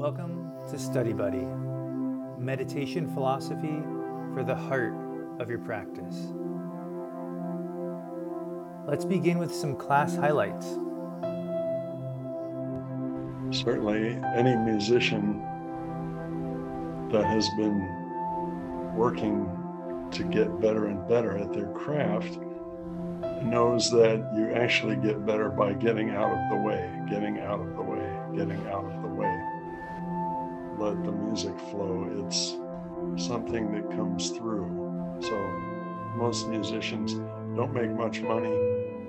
Welcome to Study Buddy, meditation philosophy for the heart of your practice. Let's begin with some class highlights. Certainly, any musician that has been working to get better and better at their craft knows that you actually get better by getting out of the way, getting out of the way, getting out of the way. Let the music flow. It's something that comes through. So, most musicians don't make much money,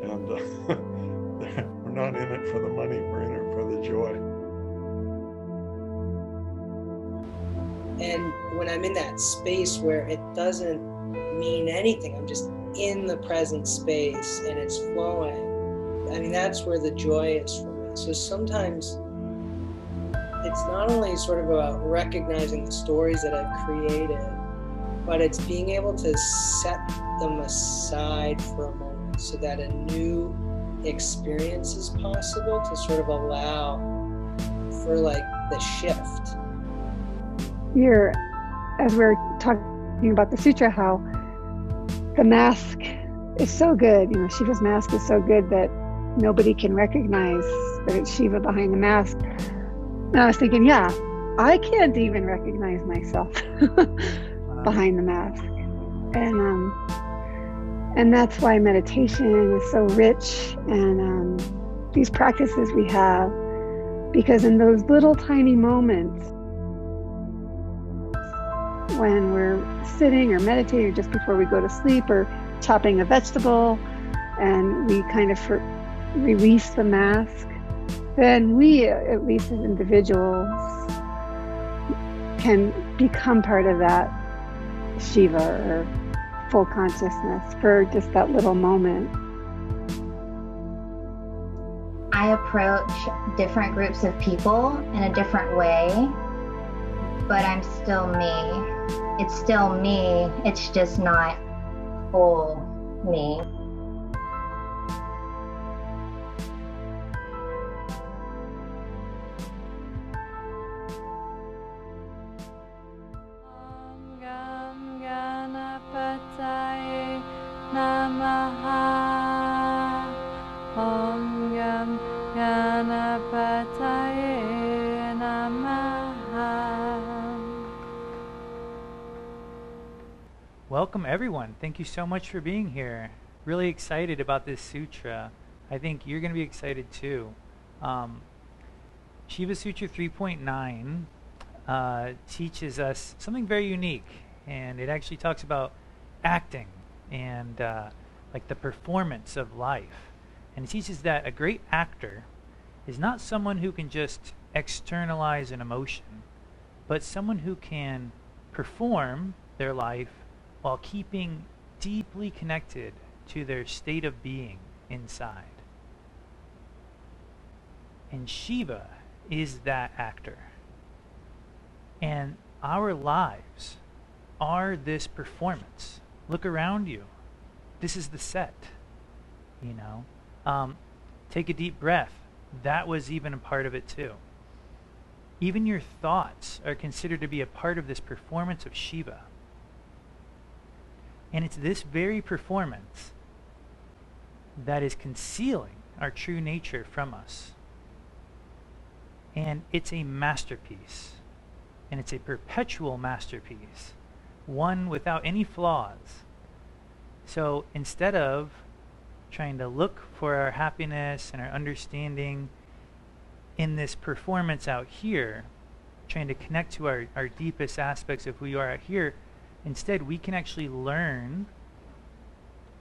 and uh, we're not in it for the money, we're in it for the joy. And when I'm in that space where it doesn't mean anything, I'm just in the present space and it's flowing. I mean, that's where the joy is for me. So sometimes it's not only sort of about recognizing the stories that I've created, but it's being able to set them aside for a moment so that a new experience is possible to sort of allow for like the shift. Here, as we're talking about the sutra, how the mask is so good. You know, Shiva's mask is so good that nobody can recognize that it's Shiva behind the mask. And I was thinking, yeah, I can't even recognize myself behind the mask. And um, and that's why meditation is so rich and um, these practices we have because in those little tiny moments when we're sitting or meditating just before we go to sleep or chopping a vegetable and we kind of release the mask, then we, at least as individuals, can become part of that Shiva or full consciousness for just that little moment. I approach different groups of people in a different way, but I'm still me it's still me, it's just not whole me. Thank you so much for being here. Really excited about this sutra. I think you're going to be excited too. Um, Shiva Sutra 3.9 uh, teaches us something very unique, and it actually talks about acting and uh, like the performance of life. And it teaches that a great actor is not someone who can just externalize an emotion, but someone who can perform their life while keeping deeply connected to their state of being inside. And Shiva is that actor. And our lives are this performance. Look around you. This is the set. You know? Um, take a deep breath. That was even a part of it too. Even your thoughts are considered to be a part of this performance of Shiva. And it's this very performance that is concealing our true nature from us. And it's a masterpiece. And it's a perpetual masterpiece, one without any flaws. So instead of trying to look for our happiness and our understanding in this performance out here, trying to connect to our, our deepest aspects of who you are out here, Instead, we can actually learn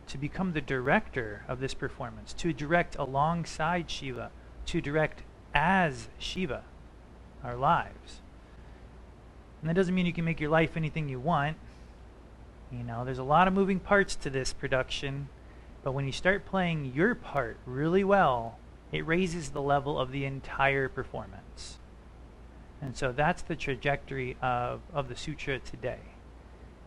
to become the director of this performance, to direct alongside Shiva, to direct as Shiva our lives. And that doesn't mean you can make your life anything you want. You know, there's a lot of moving parts to this production, but when you start playing your part really well, it raises the level of the entire performance. And so that's the trajectory of, of the sutra today.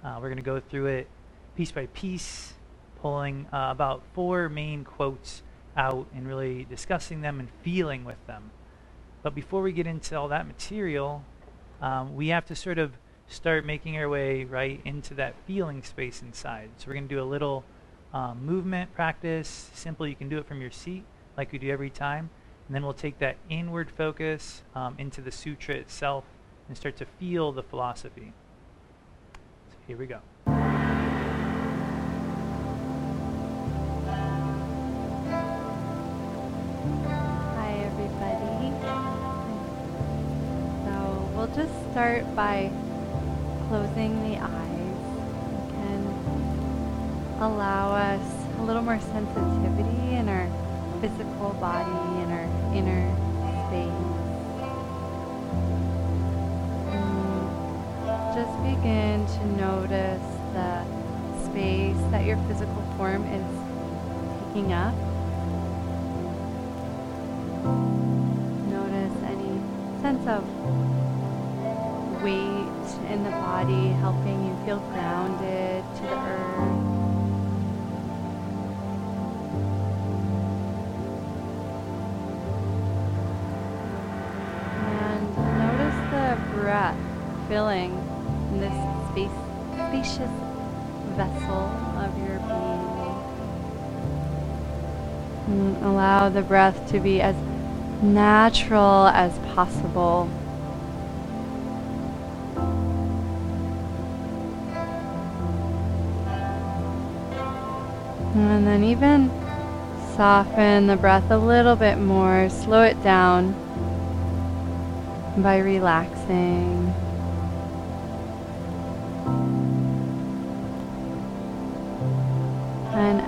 Uh, we're going to go through it piece by piece, pulling uh, about four main quotes out and really discussing them and feeling with them. But before we get into all that material, um, we have to sort of start making our way right into that feeling space inside. So we're going to do a little um, movement practice. Simple, you can do it from your seat like we do every time. And then we'll take that inward focus um, into the sutra itself and start to feel the philosophy. Here we go. Hi, everybody. So we'll just start by closing the eyes. and allow us a little more sensitivity in our physical body, and our inner just begin to notice the space that your physical form is taking up. Notice any sense of weight in the body helping you feel grounded to the earth. And notice the breath filling And allow the breath to be as natural as possible. And then even soften the breath a little bit more, slow it down by relaxing.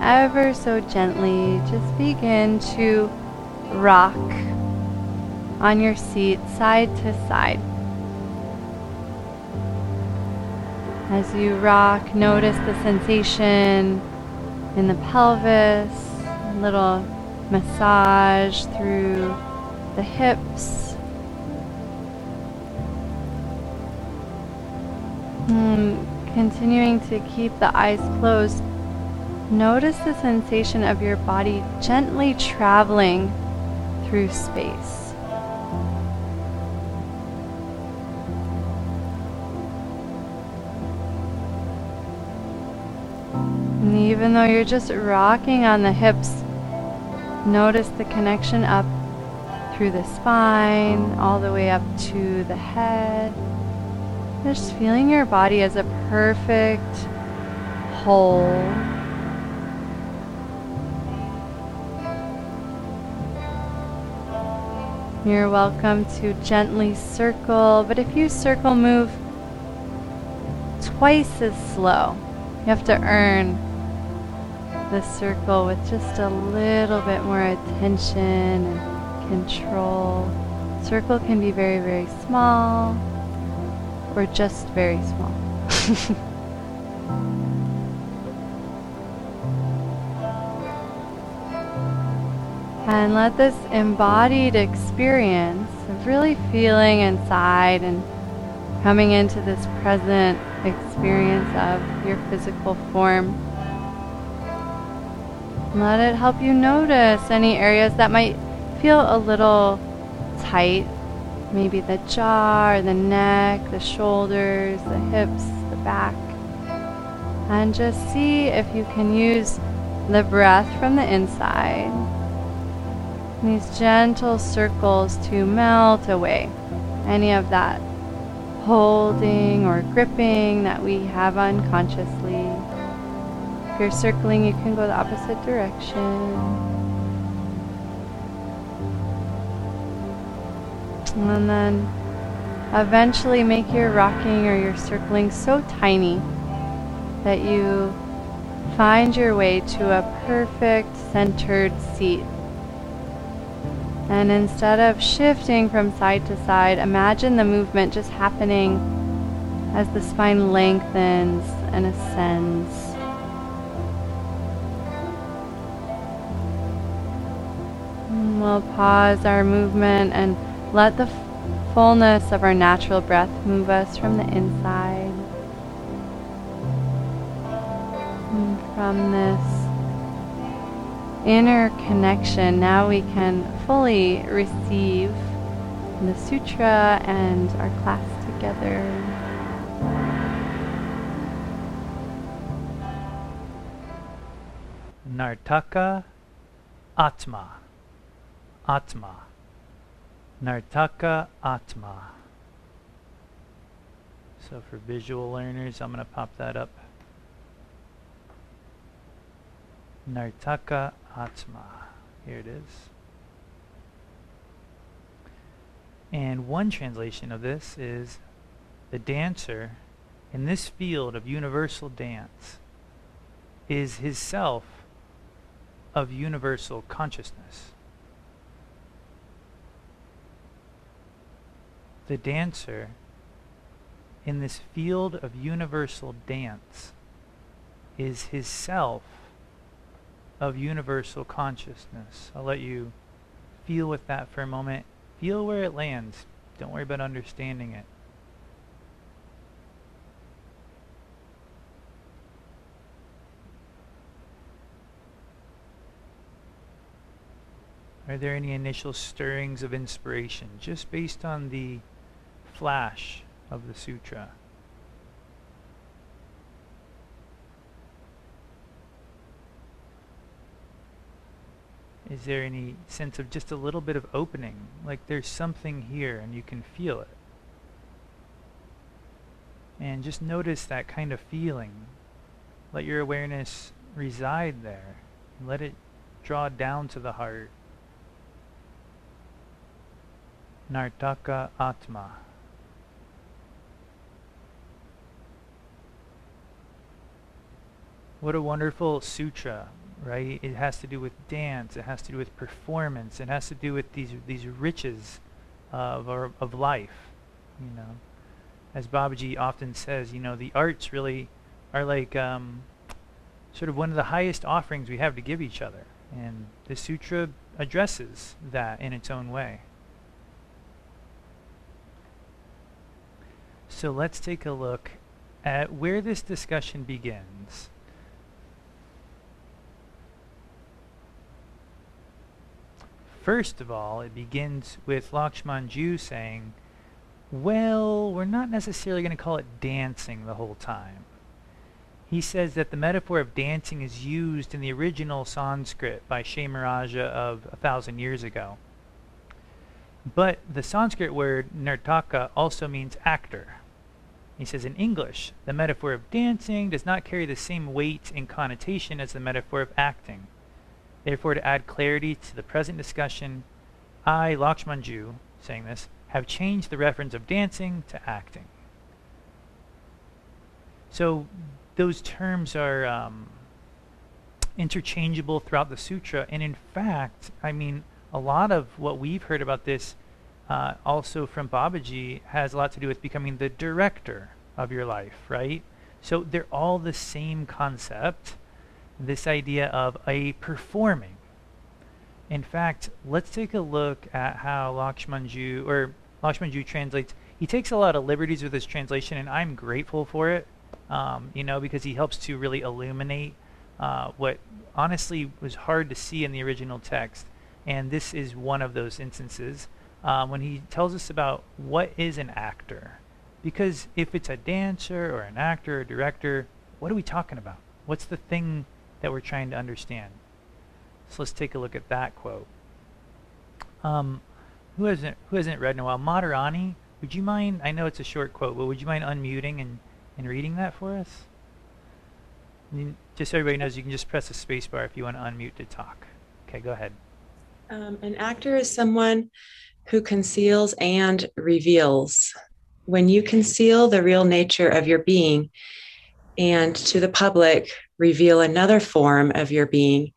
Ever so gently, just begin to rock on your seat side to side. As you rock, notice the sensation in the pelvis, little massage through the hips. Hmm, continuing to keep the eyes closed, notice the sensation of your body gently traveling through space. And even though you're just rocking on the hips, notice the connection up through the spine, all the way up to the head. Just feeling your body as a perfect whole. You're welcome to gently circle, but if you circle, move twice as slow. You have to earn the circle with just a little bit more attention and control. Circle can be very, very small or just very small. and let this embodied experience of really feeling inside and coming into this present experience of your physical form. Let it help you notice any areas that might feel a little tight. Maybe the jaw, or the neck, the shoulders, the hips, the back. And just see if you can use the breath from the inside. These gentle circles to melt away any of that holding or gripping that we have unconsciously. If you're circling, you can go the opposite direction. And then eventually make your rocking or your circling so tiny that you find your way to a perfect centered seat. And instead of shifting from side to side, imagine the movement just happening as the spine lengthens and ascends. And we'll pause our movement and let the fullness of our natural breath move us from the inside. And from this inner connection, now we can fully receive the sutra and our class together. Nartaka Atma. Atma. Nartaka Atma. So for visual learners, I'm going to pop that up. Nartaka Atma. Here it is. And one translation of this is the dancer in this field of universal dance is his self of universal consciousness. The dancer in this field of universal dance is his self of universal consciousness. I'll let you feel with that for a moment. Feel where it lands. Don't worry about understanding it. Are there any initial stirrings of inspiration just based on the flash of the sutra? Is there any sense of just a little bit of opening? Like there's something here and you can feel it. And just notice that kind of feeling. Let your awareness reside there. Let it draw down to the heart. Nartaka Atma. What a wonderful sutra, right? It has to do with dance, it has to do with performance, it has to do with these these riches of our, of life, you know. As Babaji often says, you know, the arts really are like um, sort of one of the highest offerings we have to give each other. And the sutra addresses that in its own way. So let's take a look at where this discussion begins. First of all, it begins with Lakshman Lakshmanjoo saying, well, we're not necessarily going to call it dancing the whole time. He says that the metaphor of dancing is used in the original Sanskrit by Kshemaraja of a thousand years ago. But the Sanskrit word nartaka also means actor. He says in English, the metaphor of dancing does not carry the same weight and connotation as the metaphor of acting. Therefore, to add clarity to the present discussion, I, Lakshmanjoo, saying this, have changed the reference of dancing to acting. So those terms are um, interchangeable throughout the sutra, and in fact, I mean, a lot of what we've heard about this uh, also from Babaji has a lot to do with becoming the director of your life, right? So they're all the same concept, this idea of a performing. In fact, let's take a look at how Lakshmanjoo, or Lakshmanjoo translates. He takes a lot of liberties with his translation, and I'm grateful for it, um, you know, because he helps to really illuminate uh, what honestly was hard to see in the original text. And this is one of those instances um, when he tells us about what is an actor. Because if it's a dancer or an actor or director, what are we talking about? What's the thing that we're trying to understand? So let's take a look at that quote. Um, who hasn't who hasn't read in a while? Madarani, would you mind? I know it's a short quote, but would you mind unmuting and, and reading that for us? Just so everybody knows, you can just press the spacebar if you want to unmute to talk. Okay, go ahead. Um, an actor is someone who conceals and reveals. When you conceal the real nature of your being and to the public reveal another form of your being,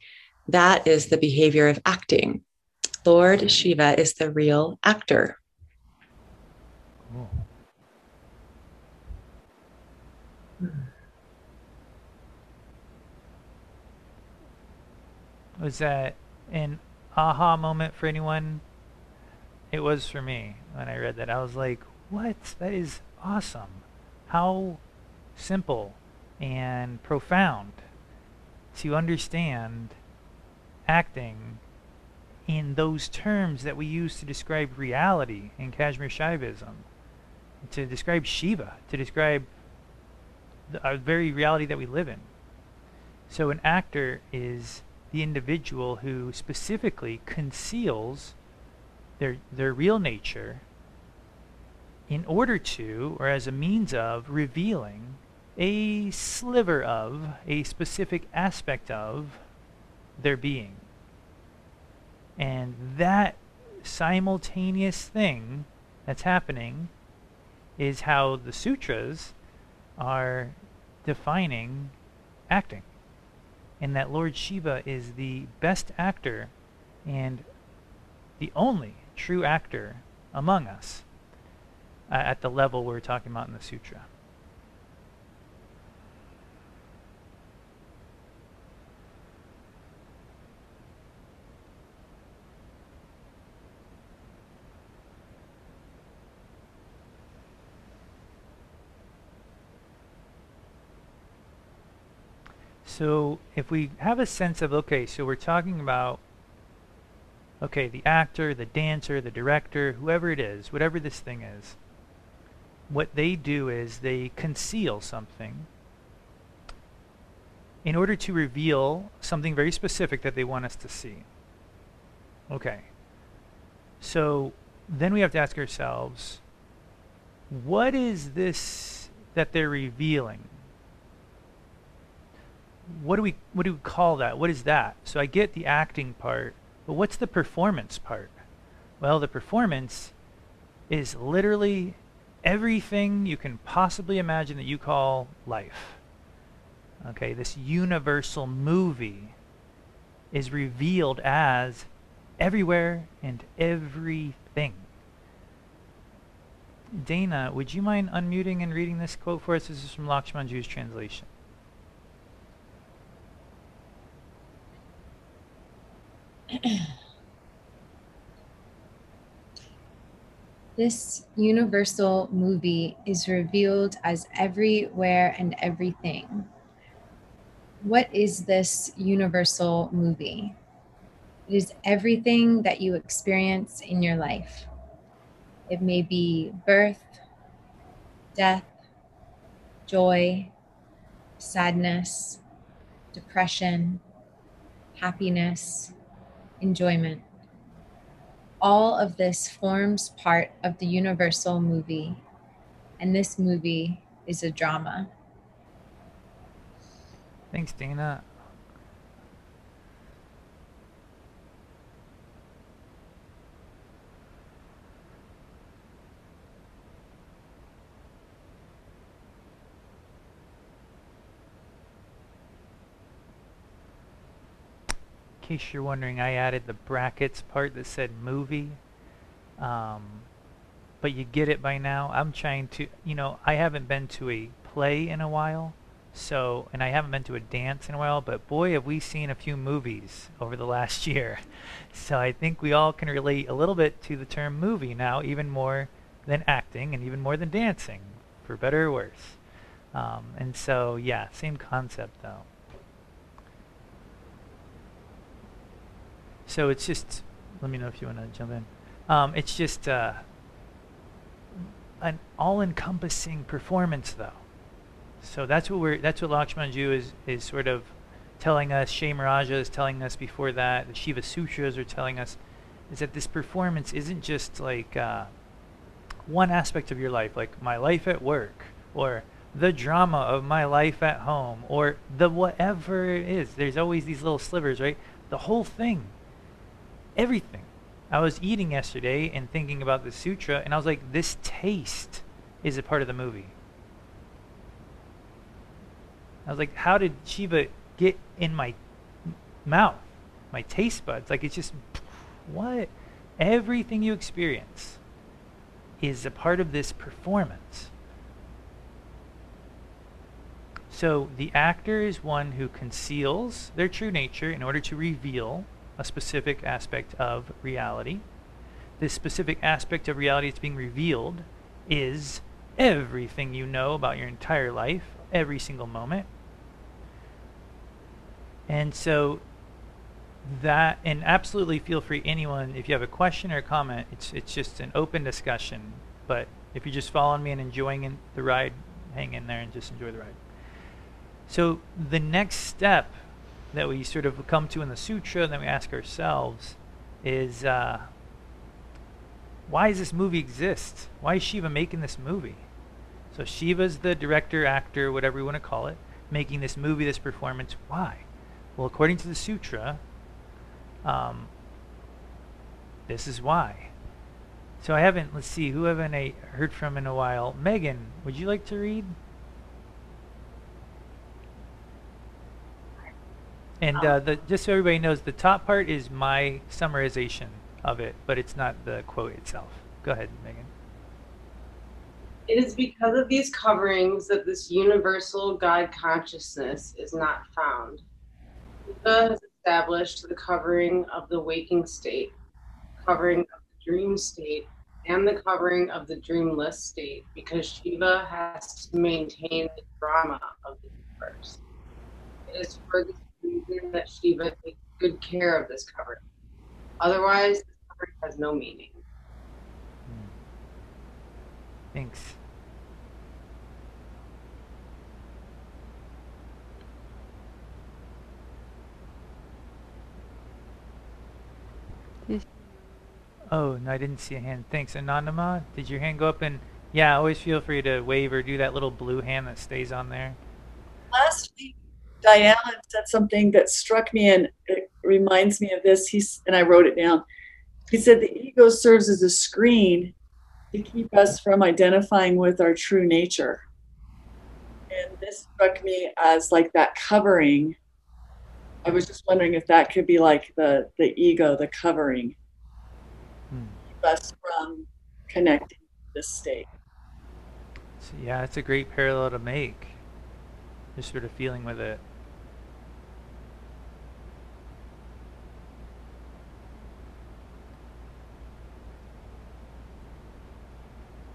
that is the behavior of acting. Lord Shiva is the real actor. Cool. Was that an aha moment for anyone? It was for me when I read that. I was like, what? That is awesome. How simple and profound to understand acting in those terms that we use to describe reality in Kashmir Shaivism, to describe Shiva, to describe the, our very reality that we live in. So an actor is the individual who specifically conceals their their real nature in order to or as a means of revealing a sliver of a specific aspect of their being. And that simultaneous thing that's happening is how the sutras are defining acting. And that Lord Shiva is the best actor and the only true actor among us uh, at the level we're talking about in the sutra. So if we have a sense of, okay, so we're talking about, okay, the actor, the dancer, the director, whoever it is, whatever this thing is, what they do is they conceal something in order to reveal something very specific that they want us to see. Okay. So then we have to ask ourselves, what is this that they're revealing? What do we what do we call that? What is that? So I get the acting part, but what's the performance part? Well, the performance is literally everything you can possibly imagine that you call life. Okay, this universal movie is revealed as everywhere and everything. Dana, would you mind unmuting and reading this quote for us? This is from Lakshman Lakshmanjoo's translation. this universal movie is revealed as everywhere and everything. What is this universal movie? It is everything that you experience in your life. It may be birth, death, joy, sadness, depression, happiness, enjoyment. All of this forms part of the universal movie, and this movie is a drama. Thanks, Dana. Case you're wondering, I added the brackets part that said movie. Um, but you get it by now. I'm trying to, you know, I haven't been to a play in a while. So, and I haven't been to a dance in a while, but boy, have we seen a few movies over the last year. So I think we all can relate a little bit to the term movie now, even more than acting and even more than dancing, for better or worse. Um, and so, yeah, same concept though. So it's just, let me know if you want to jump in. Um, it's just uh, an all-encompassing performance, though. So that's what we're, that's what Lakshmanjoo is is sort of telling us. Kshemaraja is telling us before that. The Shiva Sutras are telling us is that this performance isn't just like uh, one aspect of your life, like my life at work, or the drama of my life at home, or the whatever it is. There's always these little slivers, right? The whole thing everything. I was eating yesterday and thinking about the sutra, and I was like, this taste is a part of the movie. I was like, how did Shiva get in my mouth, my taste buds? Like, it's just, what? Everything you experience is a part of this performance. So the actor is one who conceals their true nature in order to reveal a specific aspect of reality. This specific aspect of reality that's being revealed is everything you know about your entire life, every single moment. And so that and absolutely feel free anyone if you have a question or a comment it's it's just an open discussion but if you're just following me and enjoying in the ride hang in there and just enjoy the ride so the next step that we sort of come to in the sutra and then we ask ourselves is uh, why does this movie exist why is shiva making this movie so shiva's the director actor whatever you want to call it making this movie this performance why well according to the sutra um, this is why. So I haven't, let's see, who haven't I heard from in a while? Megan, would you like to read? And uh, the, just so everybody knows, the top part is my summarization of it, but it's not the quote itself. Go ahead, Megan. It is because of these coverings that this universal God consciousness is not found. Buddha has established the covering of the waking state, covering of the dream state, and the covering of the dreamless state because Shiva has to maintain the drama of the universe. It is for this reason that Shiva takes good care of this covering. Otherwise, this covering has no meaning. Hmm. Thanks. Oh, no, I didn't see a hand. Thanks. Anonymous, did your hand go up? And yeah, always feel free to wave or do that little blue hand that stays on there. Diane said something that struck me and it reminds me of this. He's and I wrote it down. He said the ego serves as a screen to keep us from identifying with our true nature. And this struck me as like that covering. I was just wondering if that could be like the the ego, the covering hmm. Keep us from connecting to this state. So, yeah, it's a great parallel to make. Just sort of feeling with it.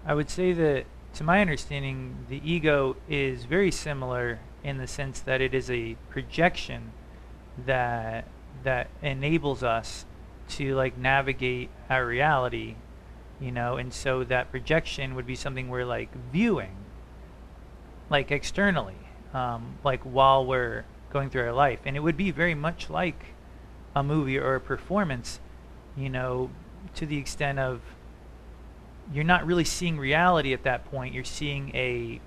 I would say that, to my understanding, the ego is very similar in the sense that it is a projection that that enables us to like navigate our reality, you know, and so that projection would be something we're like viewing, like externally, um, like while we're going through our life, and it would be very much like a movie or a performance, you know, to the extent of you're not really seeing reality at that point. You're seeing a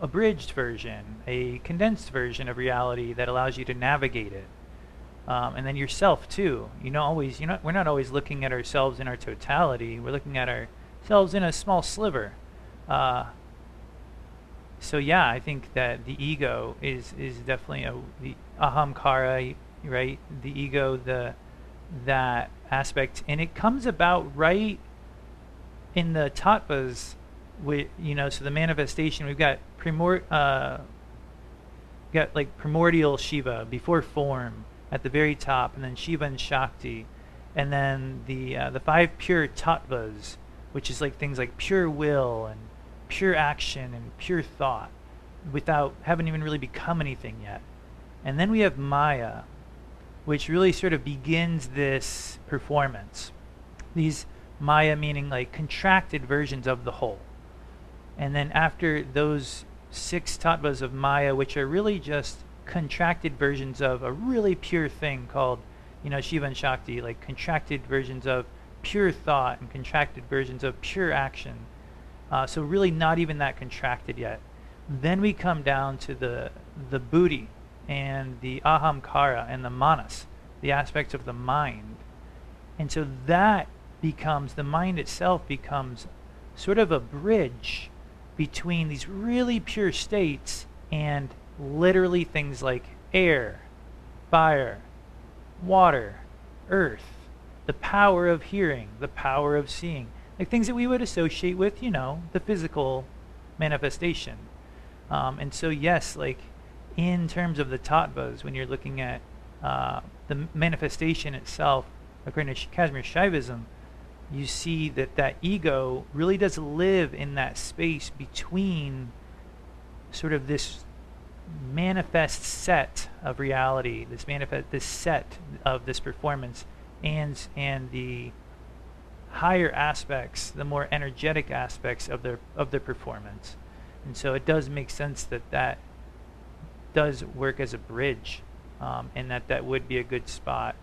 abridged version, a condensed version of reality that allows you to navigate it um, and then yourself too. You know, always you know we're not always looking at ourselves in our totality. We're looking at ourselves in a small sliver. Uh, so yeah, I think that the ego is is definitely a the ahamkara, right? The ego, the that aspect, and it comes about right in the tattvas. With you know, so the manifestation we've got primor uh, got like primordial Shiva before form at the very top, and then Shiva and Shakti, and then the uh, the five pure tattvas, which is like things like pure will and pure action and pure thought, without haven't even really become anything yet. And then we have Maya, which really sort of begins this performance. These Maya meaning like contracted versions of the whole. And then after those six tattvas of Maya, which are really just contracted versions of a really pure thing called, you know, Shiva and Shakti, like contracted versions of pure thought and contracted versions of pure action. Uh, so really not even that contracted yet. Then we come down to the the buddhi and the ahamkara and the manas, the aspects of the mind. And so that becomes, the mind itself becomes sort of a bridge between these really pure states and literally things like air, fire, water, earth, the power of hearing, the power of seeing, like things that we would associate with, you know, the physical manifestation. Um, and so, yes, like in terms of the tattvas, when you're looking at uh, the manifestation itself, according to Kashmir Shaivism, you see that that ego really does live in that space between sort of this manifest set of reality, this manifest this set of this performance, and and the higher aspects, the more energetic aspects of their of their performance, and so it does make sense that that does work as a bridge, um, and that that would be a good spot,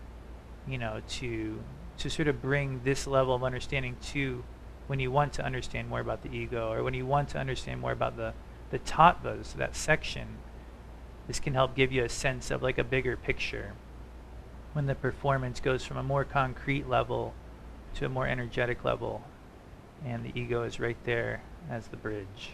you know, to to sort of bring this level of understanding to when you want to understand more about the ego, or when you want to understand more about the the tattvas, that section this can help give you a sense of like a bigger picture when the performance goes from a more concrete level to a more energetic level and the ego is right there as the bridge.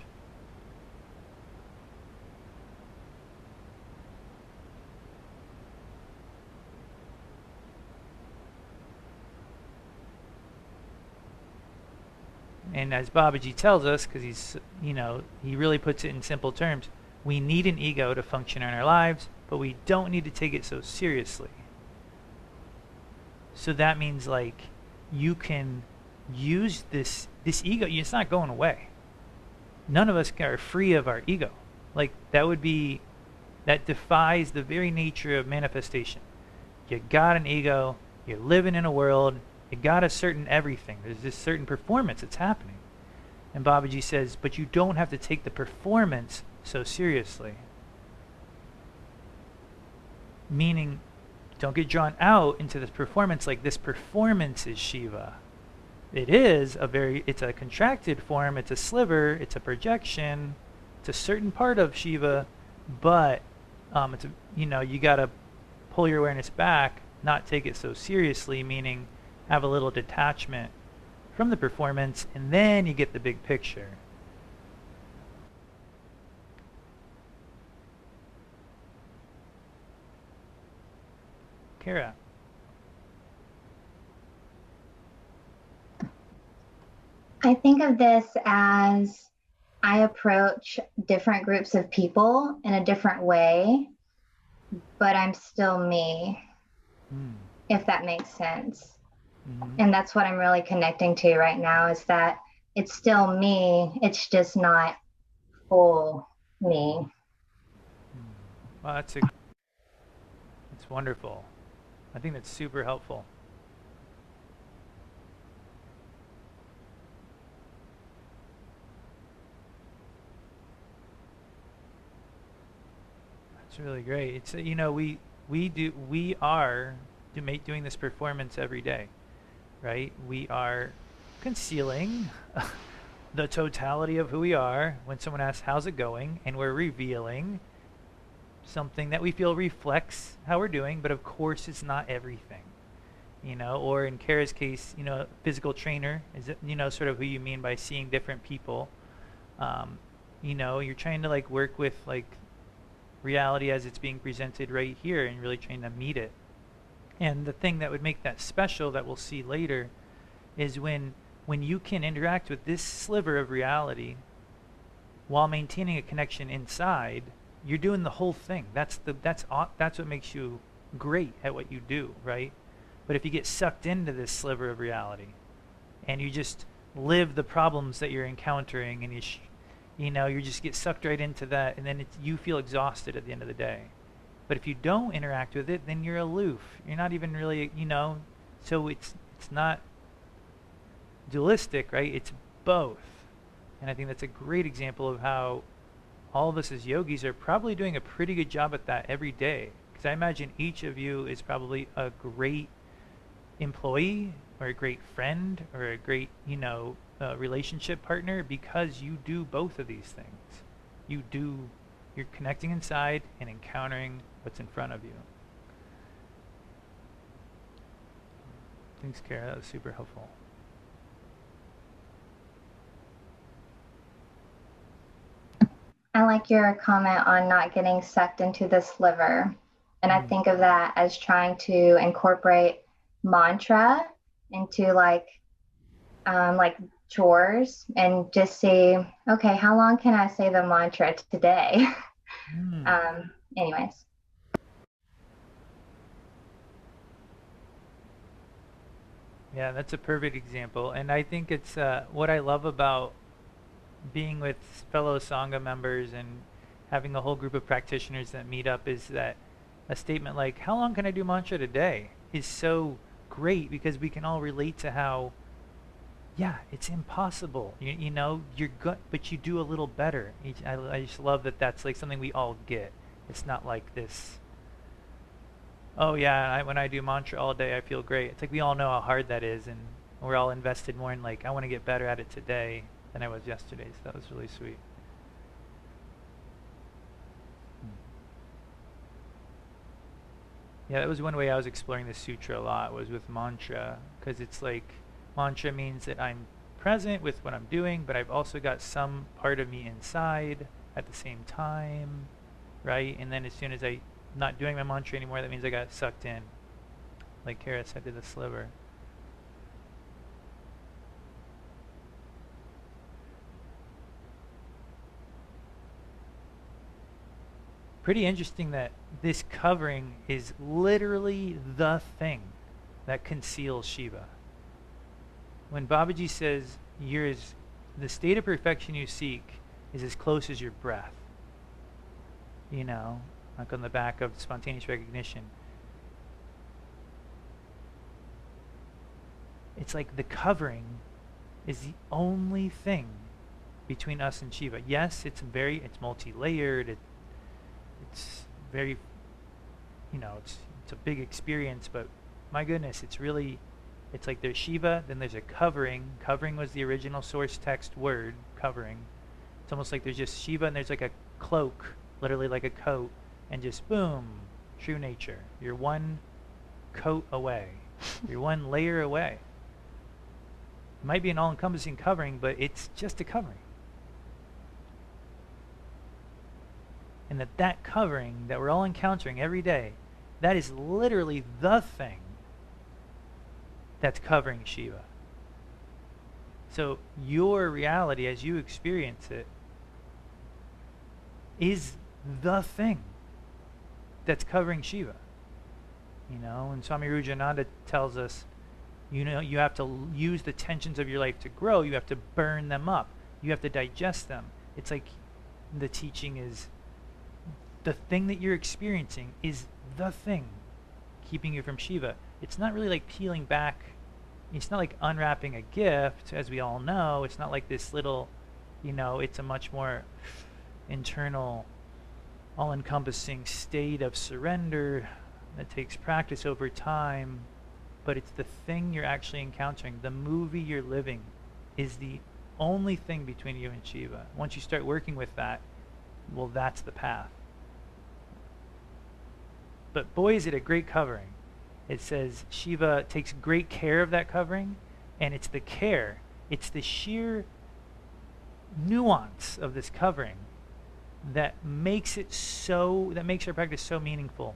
And as Babaji tells us, because he's, you know, he really puts it in simple terms, we need an ego to function in our lives, but we don't need to take it so seriously. So that means like you can use this this ego. It's not going away. None of us are free of our ego. Like that would be that defies the very nature of manifestation. You got an ego. You're living in a world. You got a certain everything. There's this certain performance that's happening. And Babaji says, but you don't have to take the performance so seriously. Meaning, don't get drawn out into this performance like this performance is Shiva. It is a very, it's a contracted form, it's a sliver, it's a projection, it's a certain part of Shiva, but um, it's a, you know, you got to pull your awareness back, not take it so seriously, meaning have a little detachment from the performance, and then you get the big picture. Kara. I think of this as I approach different groups of people in a different way, but I'm still me, mm. if that makes sense. Mm-hmm. And that's what I'm really connecting to right now is that it's still me, it's just not full me. Well, that's a, that's wonderful. I think that's super helpful. That's really great. It's you know we we do we are doing this performance every day, right? We are concealing the totality of who we are when someone asks how's it going, and we're revealing something that we feel reflects how we're doing, but of course it's not everything. You know, or in Kara's case, you know, physical trainer is you know sort of who you mean by seeing different people. Um, you know, you're trying to like work with like reality as it's being presented right here and really trying to meet it. And the thing that would make that special that we'll see later is when when you can interact with this sliver of reality while maintaining a connection inside you're doing the whole thing. That's the that's that's what makes you great at what you do, right? But if you get sucked into this sliver of reality, and you just live the problems that you're encountering, and you you know you just get sucked right into that, and then you feel exhausted at the end of the day. But if you don't interact with it, then you're aloof. You're not even really, you know. So it's it's not dualistic, right? It's both. And I think that's a great example of how all of us as yogis are probably doing a pretty good job at that every day. Because I imagine each of you is probably a great employee or a great friend or a great, you know, uh, relationship partner because you do both of these things. You do, you're connecting inside and encountering what's in front of you. Thanks, Kara. That was super helpful. I like your comment on not getting sucked into the sliver. And I mm. think of that as trying to incorporate mantra into like um, like chores and just see, okay, how long can I say the mantra today? Mm. um, anyways. Yeah, that's a perfect example. And I think it's uh, what I love about being with fellow Sangha members and having a whole group of practitioners that meet up is that a statement like, How long can I do mantra today? is so great because we can all relate to how, yeah, it's impossible. You, you know, you're good, but you do a little better. I, I just love that that's like something we all get. It's not like this, oh, yeah, I, when I do mantra all day, I feel great. It's like we all know how hard that is, and we're all invested more in like, I want to get better at it today than I was yesterday. So that was really sweet. Hmm. Yeah, that was one way I was exploring the sutra a lot was with mantra because it's like mantra means that I'm present with what I'm doing, but I've also got some part of me inside at the same time, right? And then as soon as I'm not doing my mantra anymore, that means I got sucked in, like Kara said to the sliver. pretty interesting that this covering is literally the thing that conceals Shiva. When Babaji says you're as, the state of perfection you seek is as close as your breath, you know, like on the back of spontaneous recognition. It's like the covering is the only thing between us and Shiva. Yes, it's very, it's multi-layered. It, it's very, you know, it's it's a big experience. But my goodness, it's really, it's like there's Shiva, then there's a covering. Covering was the original source text word, covering. It's almost like there's just Shiva, and there's like a cloak, literally like a coat, and just boom, true nature. You're one coat away. You're one layer away. It might be an all-encompassing covering, but it's just a covering. and that that covering that we're all encountering every day, that is literally the thing that's covering Shiva. So your reality as you experience it is the thing that's covering Shiva. You know, and Swami Rudrananda tells us, you know, you have to use the tensions of your life to grow. You have to burn them up. You have to digest them. It's like the teaching is the thing that you're experiencing is the thing keeping you from Shiva. It's not really like peeling back. It's not like unwrapping a gift, as we all know. It's not like this little, you know, it's a much more internal, all encompassing state of surrender that takes practice over time. But it's the thing you're actually encountering. The movie you're living is the only thing between you and Shiva. Once you start working with that, well, that's the path. But boy, is it a great covering. It says Shiva takes great care of that covering, and it's the care, it's the sheer nuance of this covering that makes it so, that makes our practice so meaningful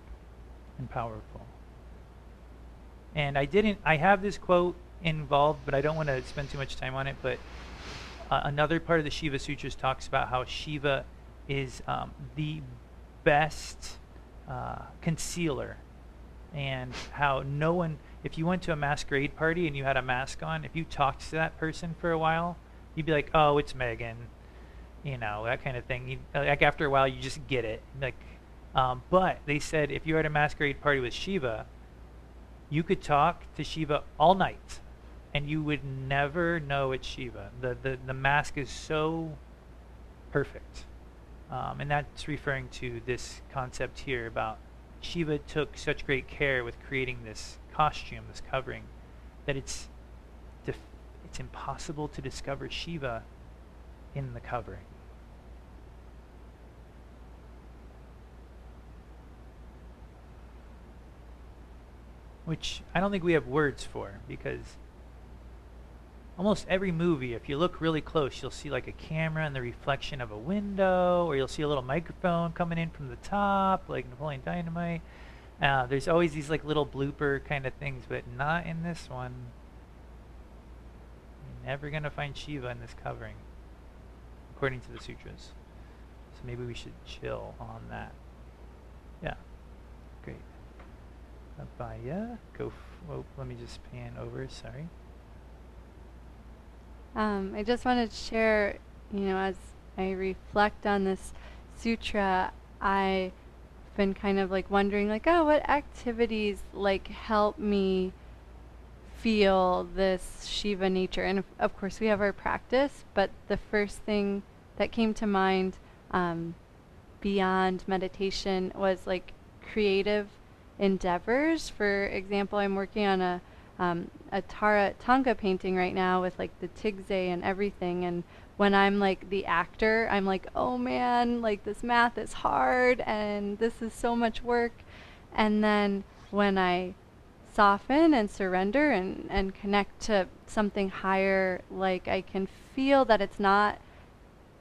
and powerful. And I didn't, I have this quote involved, but I don't want to spend too much time on it. But uh, another part of the Shiva Sutras talks about how Shiva is um, the best uh, concealer and how no one if you went to a masquerade party and you had a mask on if you talked to that person for a while you'd be like oh it's megan you know that kind of thing. You, like after a while you just get it. Like um, but they said if you're at a masquerade party with shiva you could talk to shiva all night and you would never know it's shiva. The, the, the mask is so perfect. Um, and that's referring to this concept here about Shiva took such great care with creating this costume, this covering, that it's def- it's impossible to discover Shiva in the covering. Which I don't think we have words for because almost every movie, if you look really close, you'll see like a camera and the reflection of a window, or you'll see a little microphone coming in from the top, like Napoleon Dynamite. Uh, there's always these like little blooper kind of things, but not in this one. You're never gonna find Shiva in this covering, according to the sutras. So maybe we should chill on that. Yeah, great. Abaya, go. Oh, let me just pan over. Sorry. Um, I just wanted to share, you know, as I reflect on this sutra, I've been kind of like wondering, like, oh, what activities like help me feel this Shiva nature? And of, of course, we have our practice, but the first thing that came to mind um, beyond meditation was like creative endeavors. For example, I'm working on a um, a Tara thangka painting right now with like the tigze and everything. And when I'm like the actor, I'm like, oh man, like this math is hard and this is so much work. And then when I soften and surrender and, and connect to something higher, like I can feel that it's not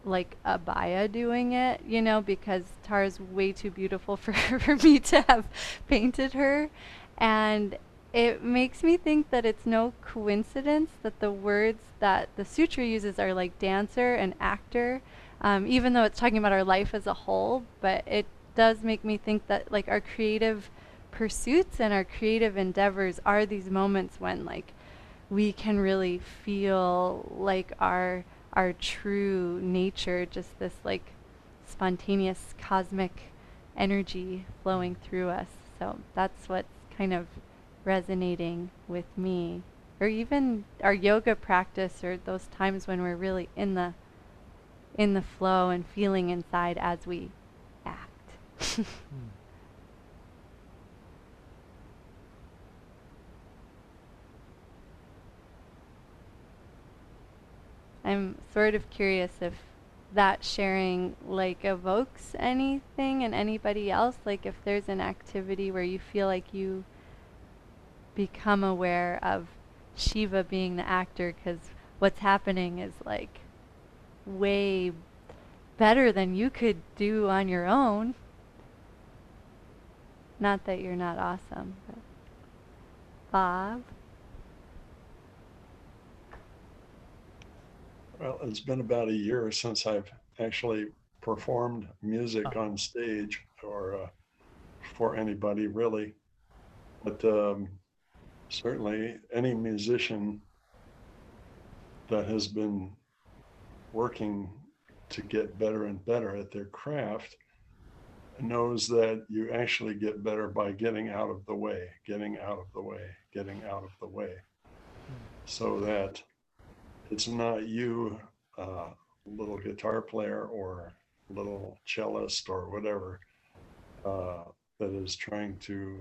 like Abaya doing it, you know, because Tara's way too beautiful for, for me to have painted her. And it makes me think that it's no coincidence that the words that the sutra uses are like dancer and actor, um, even though it's talking about our life as a whole. But it does make me think that like our creative pursuits and our creative endeavors are these moments when like we can really feel like our our true nature, just this like spontaneous cosmic energy flowing through us. So that's what's kind of resonating with me or even our yoga practice or those times when we're really in the in the flow and feeling inside as we act. I'm sort of curious if that sharing like evokes anything in anybody else like if there's an activity where you feel like you become aware of Shiva being the actor because what's happening is like way better than you could do on your own. Not that you're not awesome, but Bob. Well, it's been about a year since I've actually performed music Oh. on stage or uh, for anybody really. But um, certainly any musician that has been working to get better and better at their craft knows that you actually get better by getting out of the way, getting out of the way, getting out of the way. So that it's not you, uh, little guitar player or little cellist or whatever, uh, that is trying to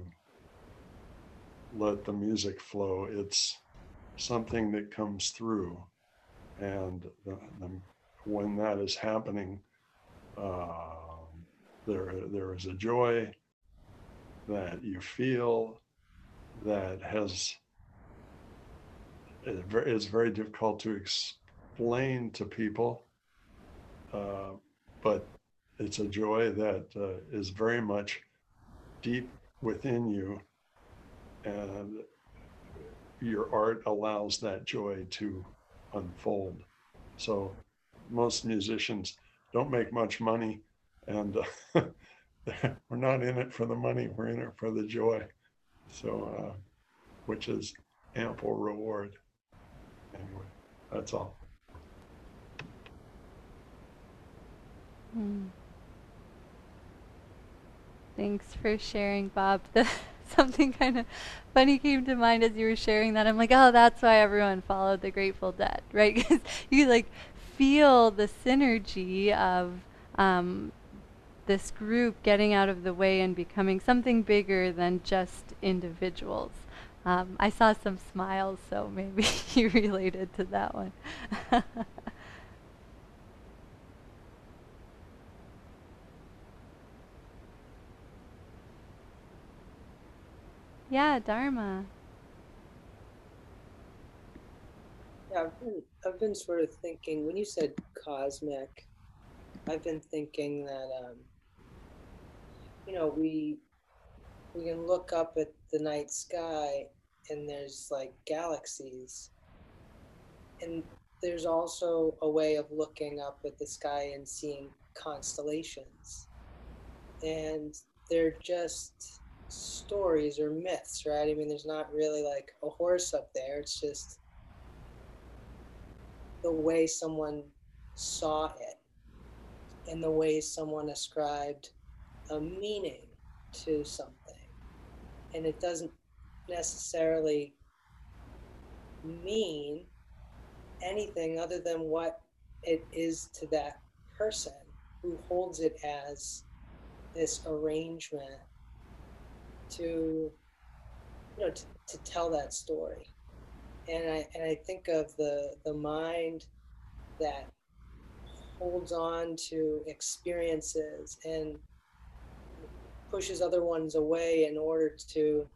let the music flow. It's something that comes through. And the, the, when that is happening, uh, there, there is a joy that you feel that has it's very difficult to explain to people, uh, but it's a joy that uh, is very much deep within you, and your art allows that joy to unfold. So, most musicians don't make much money, and uh, we're not in it for the money, we're in it for the joy. So, uh, which is ample reward anyway, that's all. Hmm. Thanks for sharing, Bob. Something kind of funny came to mind as you were sharing that. I'm like, oh, that's why everyone followed the Grateful Dead, right? Because you like feel the synergy of um, this group getting out of the way and becoming something bigger than just individuals. Um, I saw some smiles, so maybe you related to that one. Yeah, Dharma. Yeah, I've been, I've been sort of thinking when you said cosmic, I've been thinking that um, you know we we can look up at the night sky and there's like galaxies, and there's also a way of looking up at the sky and seeing constellations, and they're just stories or myths, right? I mean, there's not really like a horse up there. It's just the way someone saw it. and the way someone ascribed a meaning to something. And it doesn't necessarily mean anything other than what it is to that person who holds it as this arrangement to you know to, to tell that story. And i and i think of the the mind that holds on to experiences and pushes other ones away in order to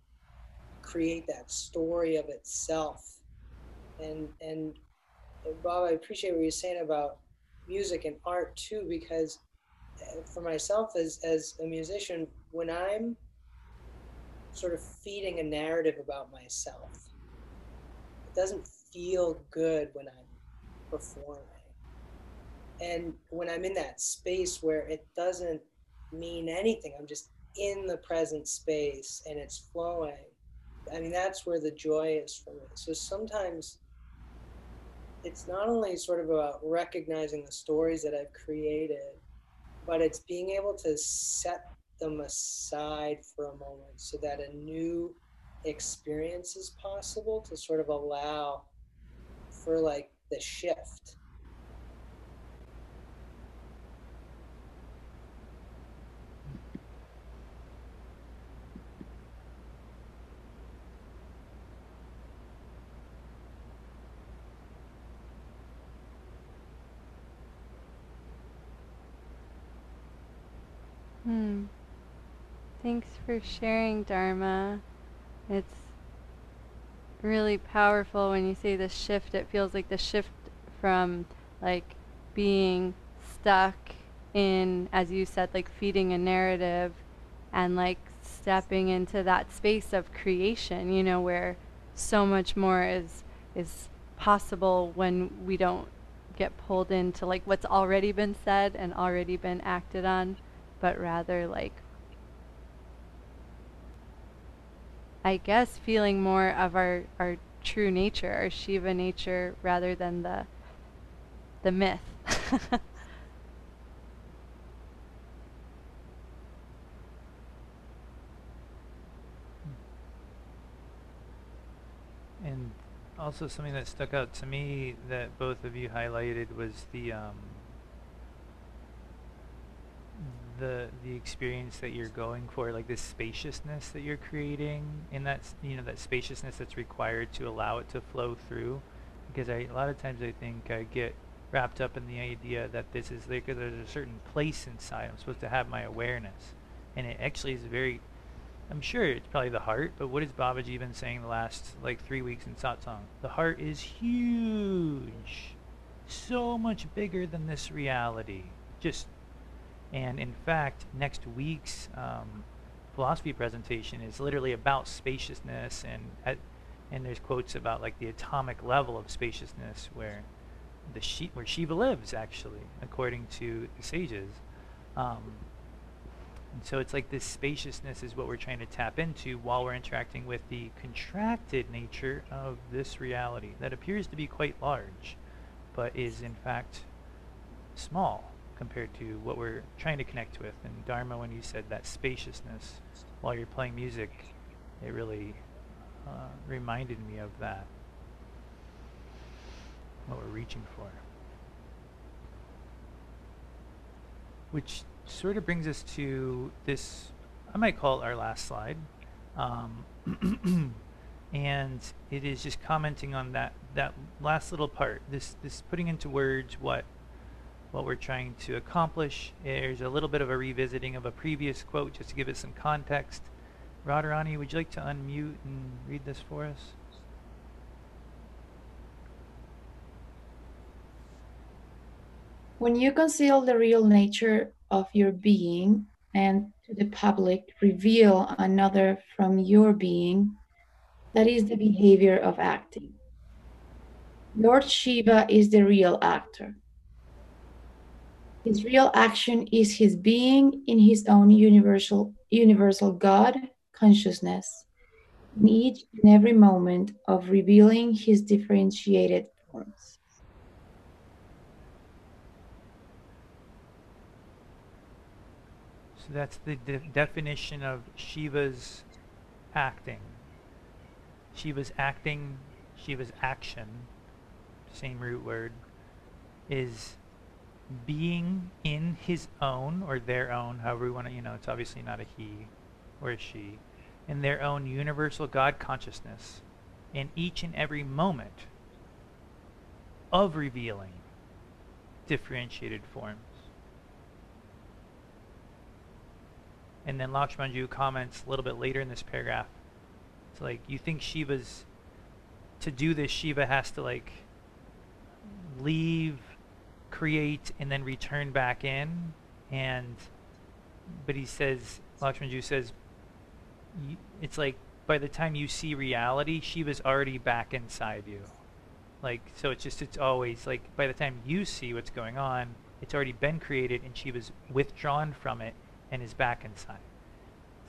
create that story of itself. And and bob i appreciate what you're saying about music and art too because uh, for myself as as a musician when i'm sort of feeding a narrative about myself. It doesn't feel good when i'm performing. And when i'm in that space where it doesn't mean anything i'm just in the present space and it's flowing i mean that's where the joy is for me. So sometimes it's not only sort of about recognizing the stories that I've created, but it's being able to set them aside for a moment so that a new experience is possible to sort of allow for like the shift. Thanks for sharing, Dharma. It's really powerful when you say the shift. It feels like the shift from like being stuck in, as you said, like feeding a narrative and like stepping into that space of creation, you know, where so much more is is possible when we don't get pulled into like what's already been said and already been acted on but rather like I guess feeling more of our, our true nature, our Shiva nature rather than the the myth. and also something that stuck out to me that both of you highlighted was the um, the the experience that you're going for, like this spaciousness that you're creating, and that's you know that spaciousness that's required to allow it to flow through. Because I a lot of times I think I get wrapped up in the idea that this is like there's a certain place inside. I'm supposed to have my awareness, and it actually is very. I'm sure it's probably the heart, but what has Babaji been saying the last like three weeks in satsang? The heart is huge, so much bigger than this reality. Just and in fact, next week's um, philosophy presentation is literally about spaciousness, and at, and there's quotes about like the atomic level of spaciousness, where the Shi- where Shiva lives, actually, according to the sages. Um, and so it's like this spaciousness is what we're trying to tap into while we're interacting with the contracted nature of this reality that appears to be quite large, but is in fact small compared to what we're trying to connect with. And Dharma, when you said that spaciousness while you're playing music, it really uh, reminded me of that. What we're reaching for. Which sort of brings us to this, I might call it our last slide. Um, and it is just commenting on that, that last little part, this, this putting into words what what we're trying to accomplish. There's a little bit of a revisiting of a previous quote just to give it some context. Radharani, would you like to unmute and read this for us? When you conceal the real nature of your being and to the public reveal another from your being, that is the behavior of acting. Lord Shiva is the real actor. His real action is his being in his own universal universal God consciousness in each and every moment of revealing his differentiated forms. So that's the de- definition of Shiva's acting. Shiva's acting, Shiva's action, same root word, is being in his own or their own, however we want to, you know, it's obviously not a he or a she, in their own universal God consciousness in each and every moment of revealing differentiated forms. And then Lakshmanjoo comments a little bit later in this paragraph. It's like, you think Shiva's, to do this, Shiva has to like leave, create, and then return back in. And, but he says, Lakshmanjoo says, it's like by the time you see reality, Shiva's already back inside you. Like, so it's just, it's always like by the time you see what's going on, it's already been created and Shiva's withdrawn from it and is back inside.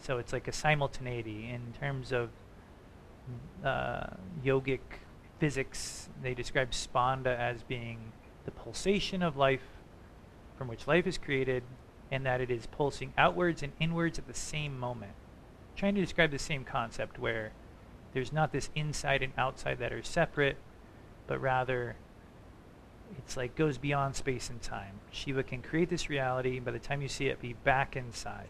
So it's like a simultaneity in terms of uh, yogic physics. They describe spanda as being the pulsation of life from which life is created and that it is pulsing outwards and inwards at the same moment. Trying to describe the same concept where there's not this inside and outside that are separate, but rather it's like goes beyond space and time. Shiva can create this reality, and by the time you see it, be back inside.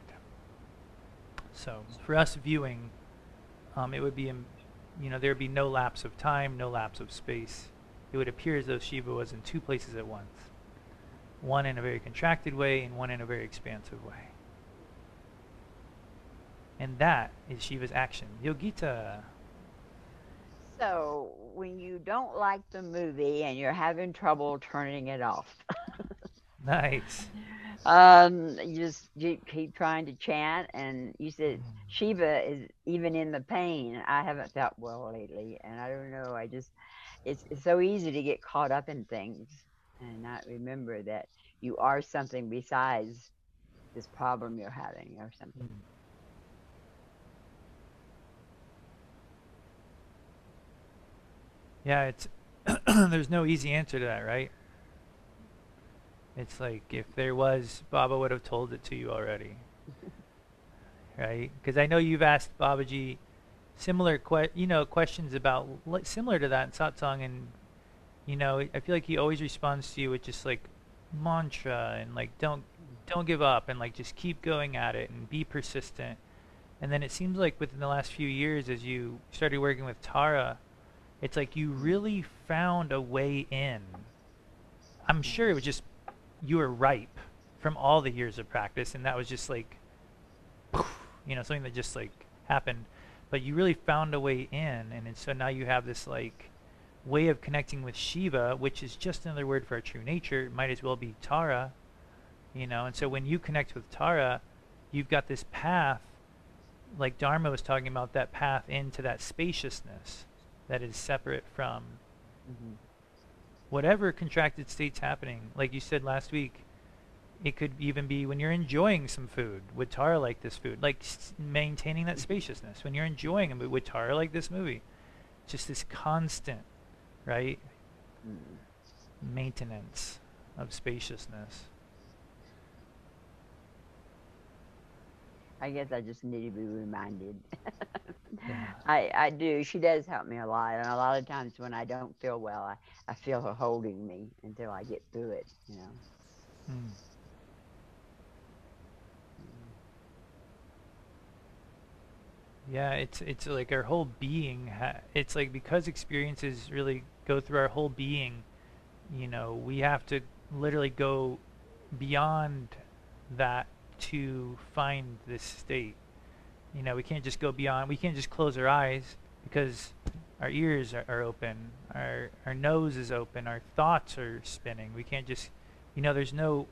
So for us viewing, um, it would be, you know, there would be no lapse of time, no lapse of space. It would appear as though Shiva was in two places at once. One in a very contracted way and one in a very expansive way. And that is Shiva's action. Yogita. So, when you don't like the movie and you're having trouble turning it off, nice. Um, you just you keep trying to chant, and you said Shiva is even in the pain. I haven't felt well lately, and I don't know. I just it's, it's so easy to get caught up in things and not remember that you are something besides this problem you're having or something. Mm. Yeah, it's there's no easy answer to that, right? It's like if there was, Baba would have told it to you already, right? Because I know you've asked Babaji similar, que- you know, questions about similar to that in satsang, and you know, I feel like he always responds to you with just like mantra and like don't don't give up and like just keep going at it and be persistent. And then it seems like within the last few years, as you started working with Tara it's like you really found a way in. I'm sure it was just you were ripe from all the years of practice, and that was just like, you know, something that just like happened. But you really found a way in, and so now you have this like way of connecting with Shiva, which is just another word for our true nature. It might as well be Tara, you know. And so when you connect with Tara, you've got this path, like Dharma was talking about, that path into that spaciousness that is separate from mm-hmm. whatever contracted state's happening. Like you said last week, it could even be when you're enjoying some food. Would Tara like this food? Like s- maintaining that spaciousness. When you're enjoying a movie, would Tara like this movie? Just this constant, right? Mm. Maintenance of spaciousness. I guess I just need to be reminded. yeah. I, I do. She does help me a lot. And a lot of times when I don't feel well, I, I feel her holding me until I get through it, you know. Mm. Yeah, it's it's like our whole being. It's like because experiences really go through our whole being. You know, we have to literally go beyond that to find this state. You know, we can't just go beyond. We can't just close our eyes because our ears are, are open, our our nose is open, our thoughts are spinning. We can't just, you know, there's no.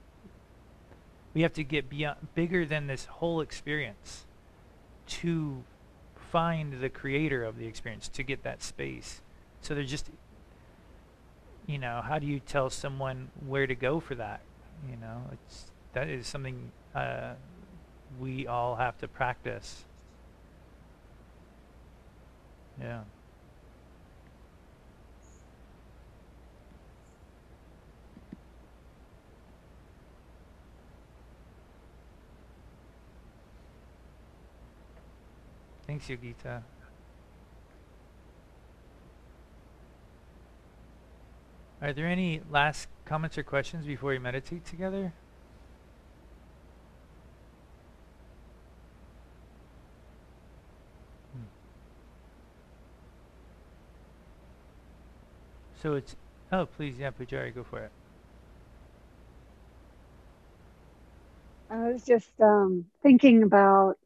We have to get beyond, bigger than this whole experience, to find the creator of the experience, to get that space. So they're just, you know, how do you tell someone where to go for that? You know, it's that is something uh, we all have to practice. Yeah. Thanks, Yogita. Are there any last comments or questions before we meditate together? Hmm. So it's, oh, please, yeah, Pujari, go for it. I was just um, thinking about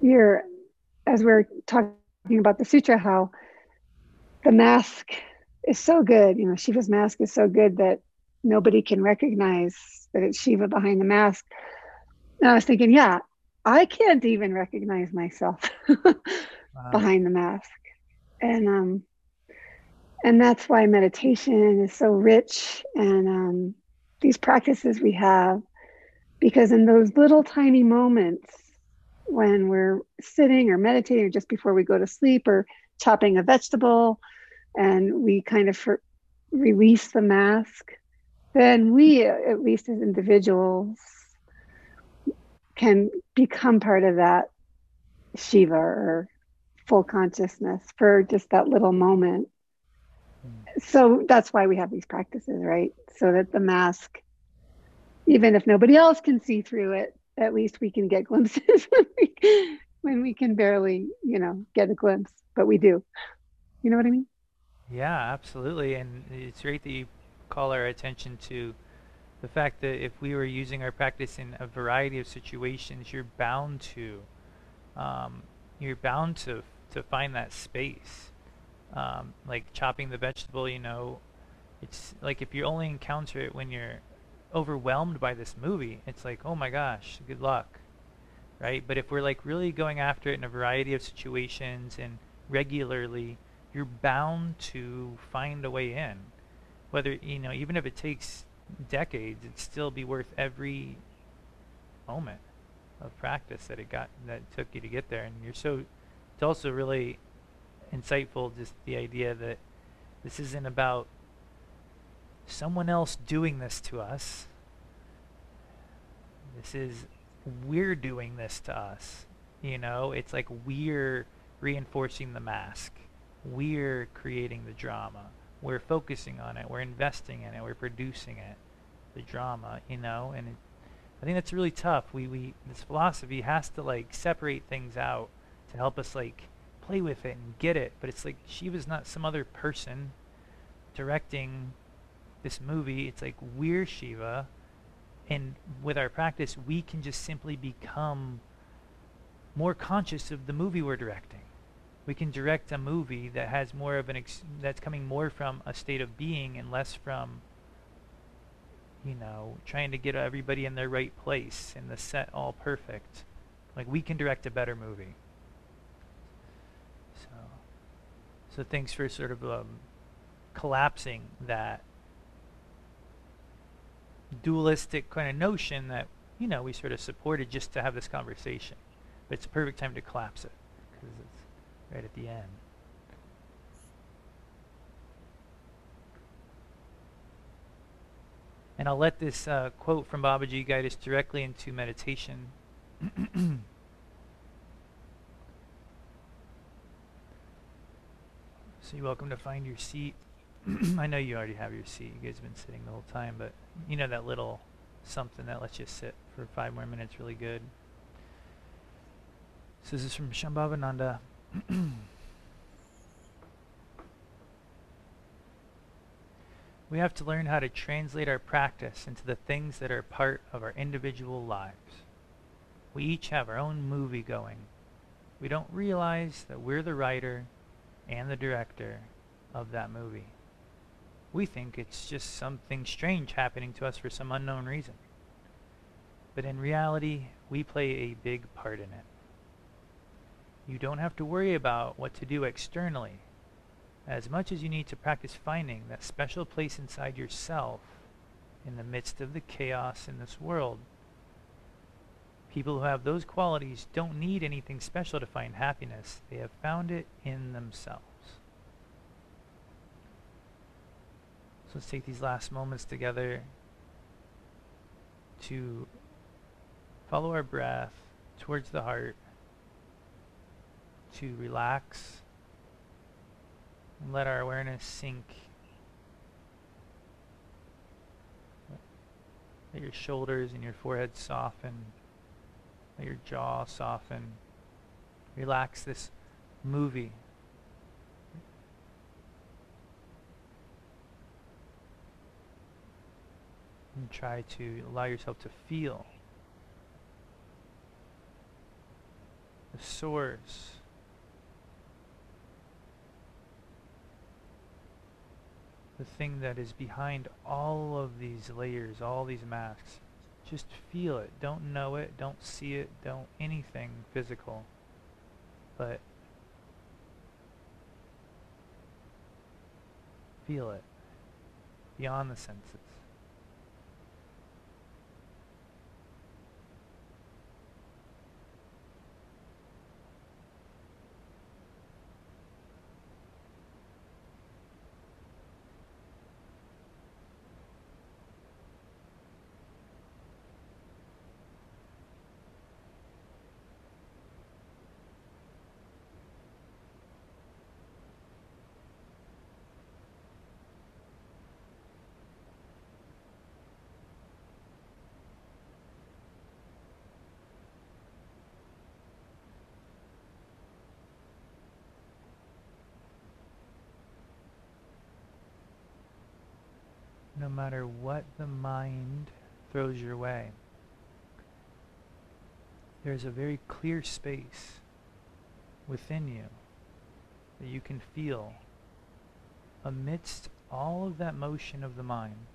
your, as we are talking about the sutra, how the mask is so good. You know, Shiva's mask is so good that nobody can recognize that it's Shiva behind the mask. And I was thinking, yeah, I can't even recognize myself wow. behind the mask. And um and that's why meditation is so rich and um these practices we have because in those little tiny moments when we're sitting or meditating or just before we go to sleep or chopping a vegetable and we kind of for, release the mask, then we, uh, at least as individuals, can become part of that Shiva or full consciousness for just that little moment. Hmm. So that's why we have these practices, right? So that the mask, even if nobody else can see through it, at least we can get glimpses when we, can barely, you know, get a glimpse, but we do. You know what I mean? Yeah, absolutely. And it's great that you call our attention to the fact that if we were using our practice in a variety of situations, you're bound to, um, you're bound to to find that space. Um, like chopping the vegetable, you know, it's like if you only encounter it when you're overwhelmed by this movie, it's like, oh my gosh, good luck, right? But if we're like really going after it in a variety of situations and regularly, you're bound to find a way in. Whether, you know, even if it takes decades, it'd still be worth every moment of practice that it got that took you to get there. And you're so it's also really insightful just the idea that this isn't about someone else doing this to us. This is we're doing this to us. You know, it's like we're reinforcing the mask we're creating the drama. We're focusing on it. We're investing in it. We're producing it, the drama, you know. And it, I think that's really tough. We we this philosophy has to like separate things out to help us like play with it and get it. But it's like Shiva's not some other person directing this movie. It's like we're Shiva, and with our practice, we can just simply become more conscious of the movie we're directing. We can direct a movie that has more of an ex- that's coming more from a state of being and less from you know trying to get everybody in their right place and the set all perfect. Like we can direct a better movie. So so thanks for sort of um, collapsing that dualistic kind of notion that you know we sort of supported just to have this conversation but it's a perfect time to collapse it because it's right at the end. And I'll let this uh, quote from Babaji guide us directly into meditation. so you're welcome to find your seat. I know you already have your seat. You guys have been sitting the whole time, but you know that little something that lets you sit for five more minutes really good. So this is from Shambhavananda. we have to learn how to translate our practice into the things that are part of our individual lives. We each have our own movie going. We don't realize that we're the writer and the director of that movie. We think it's just something strange happening to us for some unknown reason. But in reality, we play a big part in it. You don't have to worry about what to do externally as much as you need to practice finding that special place inside yourself in the midst of the chaos in this world. People who have those qualities don't need anything special to find happiness. They have found it in themselves. So let's take these last moments together to follow our breath towards the heart to relax and let our awareness sink. Let your shoulders and your forehead soften. Let your jaw soften. Relax this movie. And try to allow yourself to feel the source the thing that is behind all of these layers, all these masks. Just feel it. Don't know it. Don't see it. Don't anything physical. But feel it beyond the senses. No matter what the mind throws your way. There's a very clear space within you that you can feel amidst all of that motion of the mind.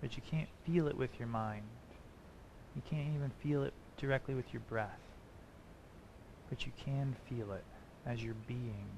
But you can't feel it with your mind. You can't even feel it directly with your breath but you can feel it as your being.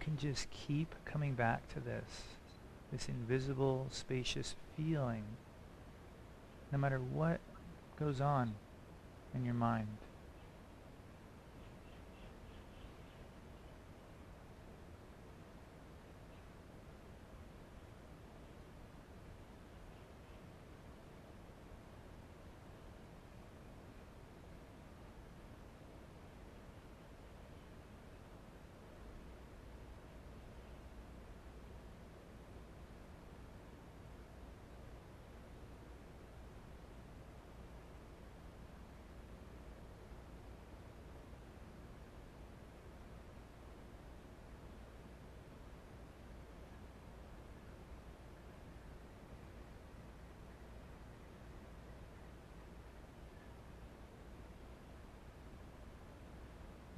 Can just keep coming back to this, this invisible, spacious feeling, no matter what goes on in your mind.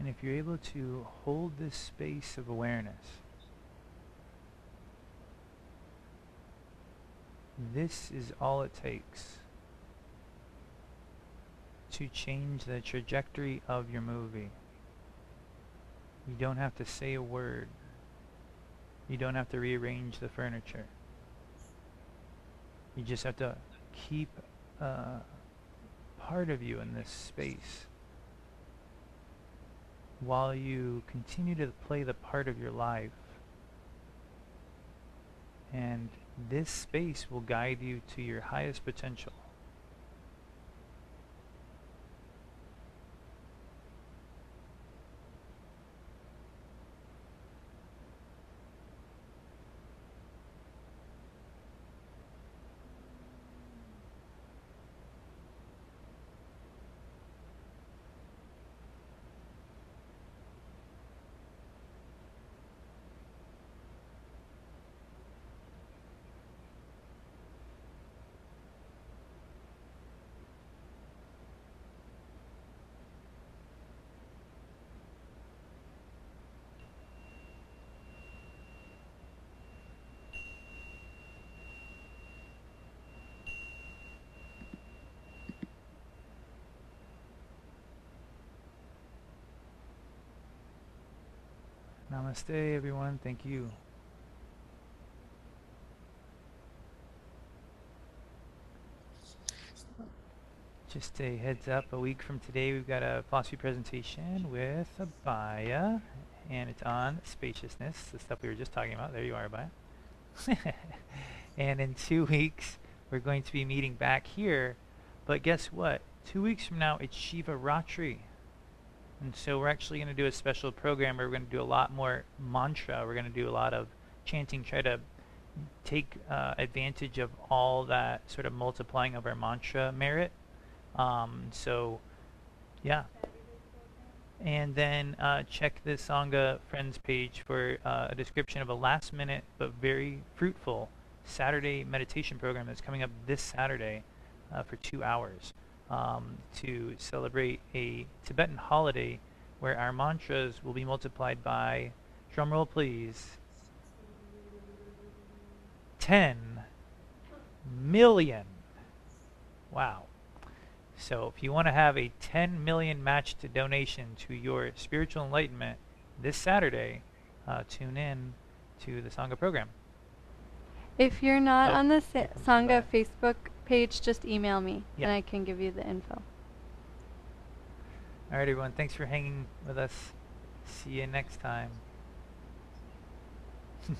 And if you're able to hold this space of awareness, this is all it takes to change the trajectory of your movie. You don't have to say a word. You don't have to rearrange the furniture. You just have to keep uh, part of you in this space while you continue to play the part of your life. And this space will guide you to your highest potential. Namaste, everyone. Thank you. Just a heads up, a week from today we've got a philosophy presentation with Abaya, and it's on spaciousness, the stuff we were just talking about. There you are, Abaya. and in two weeks, we're going to be meeting back here, but guess what? Two weeks from now, it's Shiva Ratri. And so we're actually going to do a special program where we're going to do a lot more mantra. We're going to do a lot of chanting, try to take uh, advantage of all that sort of multiplying of our mantra merit. Um, so, yeah. And then uh, check the Sangha Friends page for uh, a description of a last minute but very fruitful Saturday meditation program that's coming up this Saturday uh, for two hours um, to celebrate a Tibetan holiday where our mantras will be multiplied by, drumroll please, 10 million. Wow. So if you want to have a 10 million match to donation to your spiritual enlightenment this Saturday, uh, tune in to the Sangha program. If you're not Oh. on the Sa- Sangha Facebook page, just email me Yeah. and I can give you the info. All right, everyone. Thanks for hanging with us. See you next time.